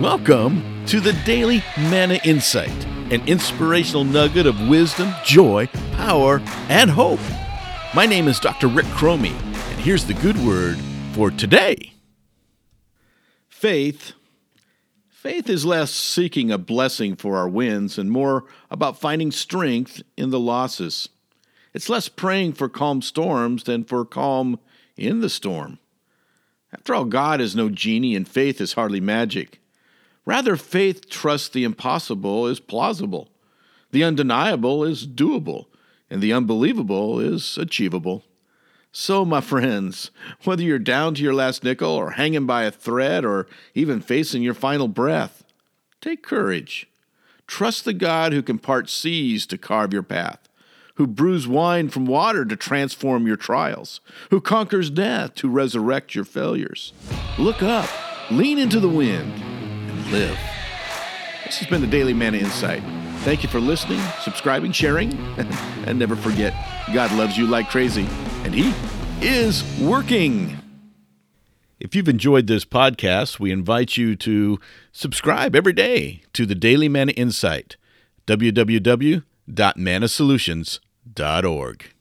Welcome to the Daily Manna Insight, an inspirational nugget of wisdom, joy, power, and hope. My name is Dr. Rick Cromie, and here's the good word for today. Faith. Faith is less seeking a blessing for our wins and more about finding strength in the losses. It's less praying for calm storms than for calm in the storm. After all, God is no genie and faith is hardly magic. Rather, faith trusts the impossible is plausible, the undeniable is doable, and the unbelievable is achievable. So, my friends, whether you're down to your last nickel or hanging by a thread or even facing your final breath, take courage. Trust the God who can part seas to carve your path, who brews wine from water to transform your trials, who conquers death to resurrect your failures. Look up, lean into the wind live. This has been the Daily Manna Insight. Thank you for listening, subscribing, sharing, and never forget God loves you like crazy, and He is working. If you've enjoyed this podcast, we invite you to subscribe every day to the Daily Manna Insight, www.manasolutions.org.